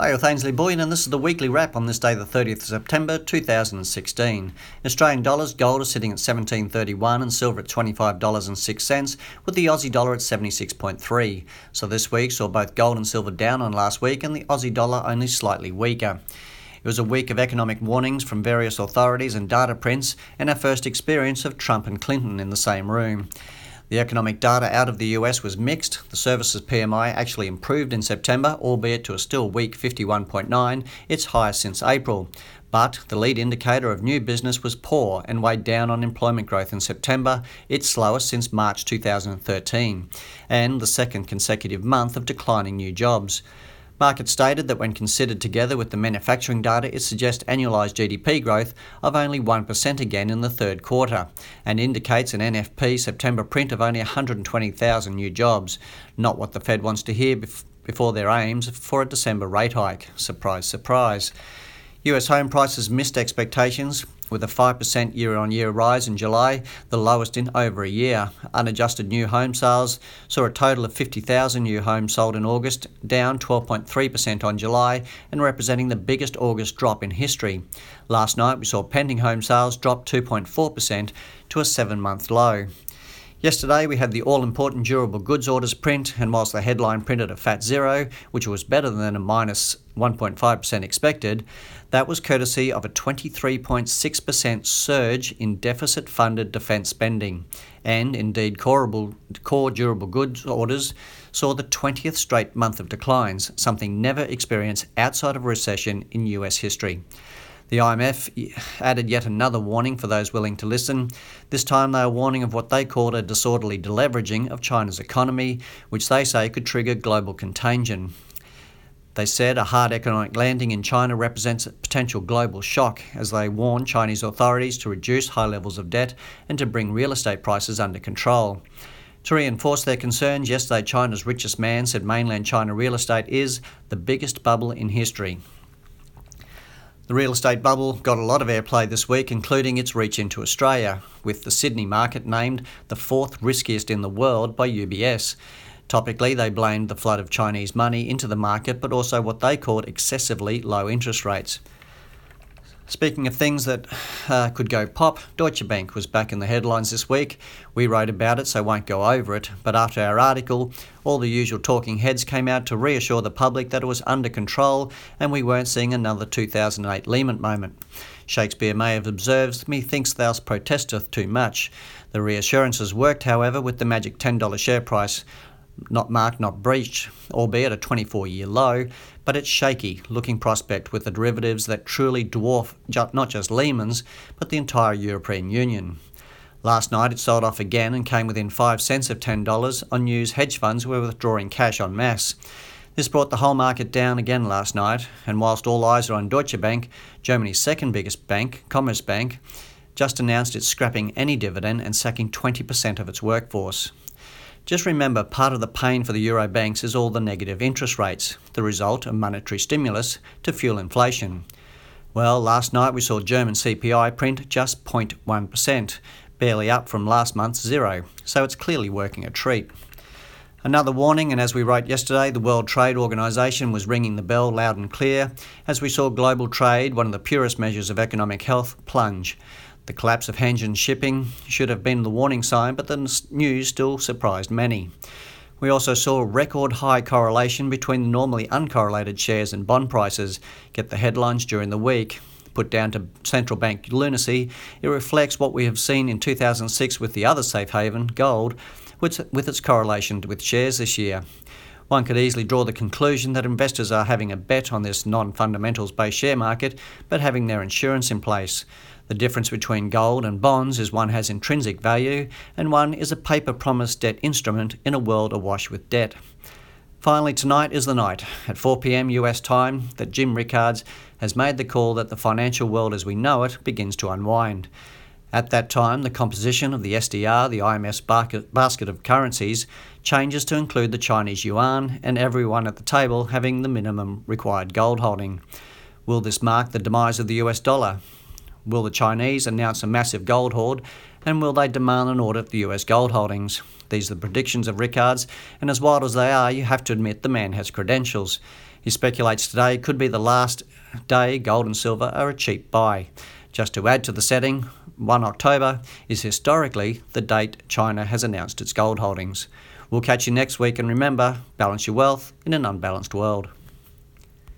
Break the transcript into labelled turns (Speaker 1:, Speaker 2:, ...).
Speaker 1: Hi, I'm Ainsley Boyne, and this is the weekly wrap on this day, the 30th of September 2016. Australian dollars, gold is sitting at 17.31 and silver at $25.06, with the Aussie dollar at 76.3. So this week saw both gold and silver down on last week, and the Aussie dollar only slightly weaker. It was a week of economic warnings from various authorities and data prints, and our first experience of Trump and Clinton in the same room. The economic data out of the US was mixed. The services PMI actually improved in September, albeit to a still weak 51.9, its highest since April. But the lead indicator of new business was poor and weighed down on employment growth in September, its slowest since March 2013, and the second consecutive month of declining new jobs. Markit stated that when considered together with the manufacturing data, it suggests annualised GDP growth of only 1% again in the third quarter, and indicates an NFP September print of only 120,000 new jobs, not what the Fed wants to hear before their aims for a December rate hike. Surprise, surprise. US home prices missed expectations, with a 5% year on year rise in July, the lowest in over a year. Unadjusted new home sales saw a total of 50,000 new homes sold in August, down 12.3% on July, and representing the biggest August drop in history. Last night, we saw pending home sales drop 2.4% to a seven month low. Yesterday, we had the all important durable goods orders print, and whilst the headline printed a fat zero, which was better than a minus 1.5% expected, that was courtesy of a 23.6% surge in deficit funded defence spending. And indeed, core, core durable goods orders saw the 20th straight month of declines, something never experienced outside of a recession in US history. The IMF added yet another warning for those willing to listen. This time they are warning of what they called a disorderly deleveraging of China's economy, which they say could trigger global contagion. They said a hard economic landing in China represents a potential global shock as they warn Chinese authorities to reduce high levels of debt and to bring real estate prices under control. To reinforce their concerns, yesterday China's richest man said mainland China real estate is the biggest bubble in history. The real estate bubble got a lot of airplay this week, including its reach into Australia, with the Sydney market named the fourth riskiest in the world by UBS. Topically, they blamed the flood of Chinese money into the market, but also what they called excessively low interest rates. Speaking of things that uh, could go pop, Deutsche Bank was back in the headlines this week. We wrote about it, so won't go over it. But after our article, all the usual talking heads came out to reassure the public that it was under control and we weren't seeing another 2008 Lehman moment. Shakespeare may have observed, Methinks thou protesteth too much. The reassurances worked, however, with the magic $10 share price not marked, not breached, albeit a 24 year low, but it's shaky looking prospect with the derivatives that truly dwarf not just Lehman's, but the entire European Union. Last night it sold off again and came within 5 cents of $10 on news hedge funds were withdrawing cash en masse. This brought the whole market down again last night, and whilst all eyes are on Deutsche Bank, Germany's second biggest bank, Commerzbank, just announced it's scrapping any dividend and sacking 20% of its workforce. Just remember, part of the pain for the euro banks is all the negative interest rates, the result of monetary stimulus to fuel inflation. Well, last night we saw German CPI print just 0.1%, barely up from last month's zero, so it's clearly working a treat. Another warning, and as we wrote yesterday, the World Trade Organization was ringing the bell loud and clear as we saw global trade, one of the purest measures of economic health, plunge. The collapse of Hanjin shipping should have been the warning sign, but the news still surprised many. We also saw a record high correlation between normally uncorrelated shares and bond prices get the headlines during the week. Put down to central bank lunacy, it reflects what we have seen in 2006 with the other safe haven, gold, with its correlation with shares this year. One could easily draw the conclusion that investors are having a bet on this non fundamentals based share market, but having their insurance in place. The difference between gold and bonds is one has intrinsic value and one is a paper promise debt instrument in a world awash with debt. Finally, tonight is the night, at 4 pm US time, that Jim Rickards has made the call that the financial world as we know it begins to unwind. At that time, the composition of the SDR, the IMF's basket of currencies, changes to include the Chinese yuan and everyone at the table having the minimum required gold holding. Will this mark the demise of the US dollar? Will the Chinese announce a massive gold hoard? And will they demand an audit of the US gold holdings? These are the predictions of Rickards, and as wild as they are, you have to admit the man has credentials. He speculates today could be the last day gold and silver are a cheap buy. Just to add to the setting, 1 October is historically the date China has announced its gold holdings. We'll catch you next week and remember, balance your wealth in an unbalanced world.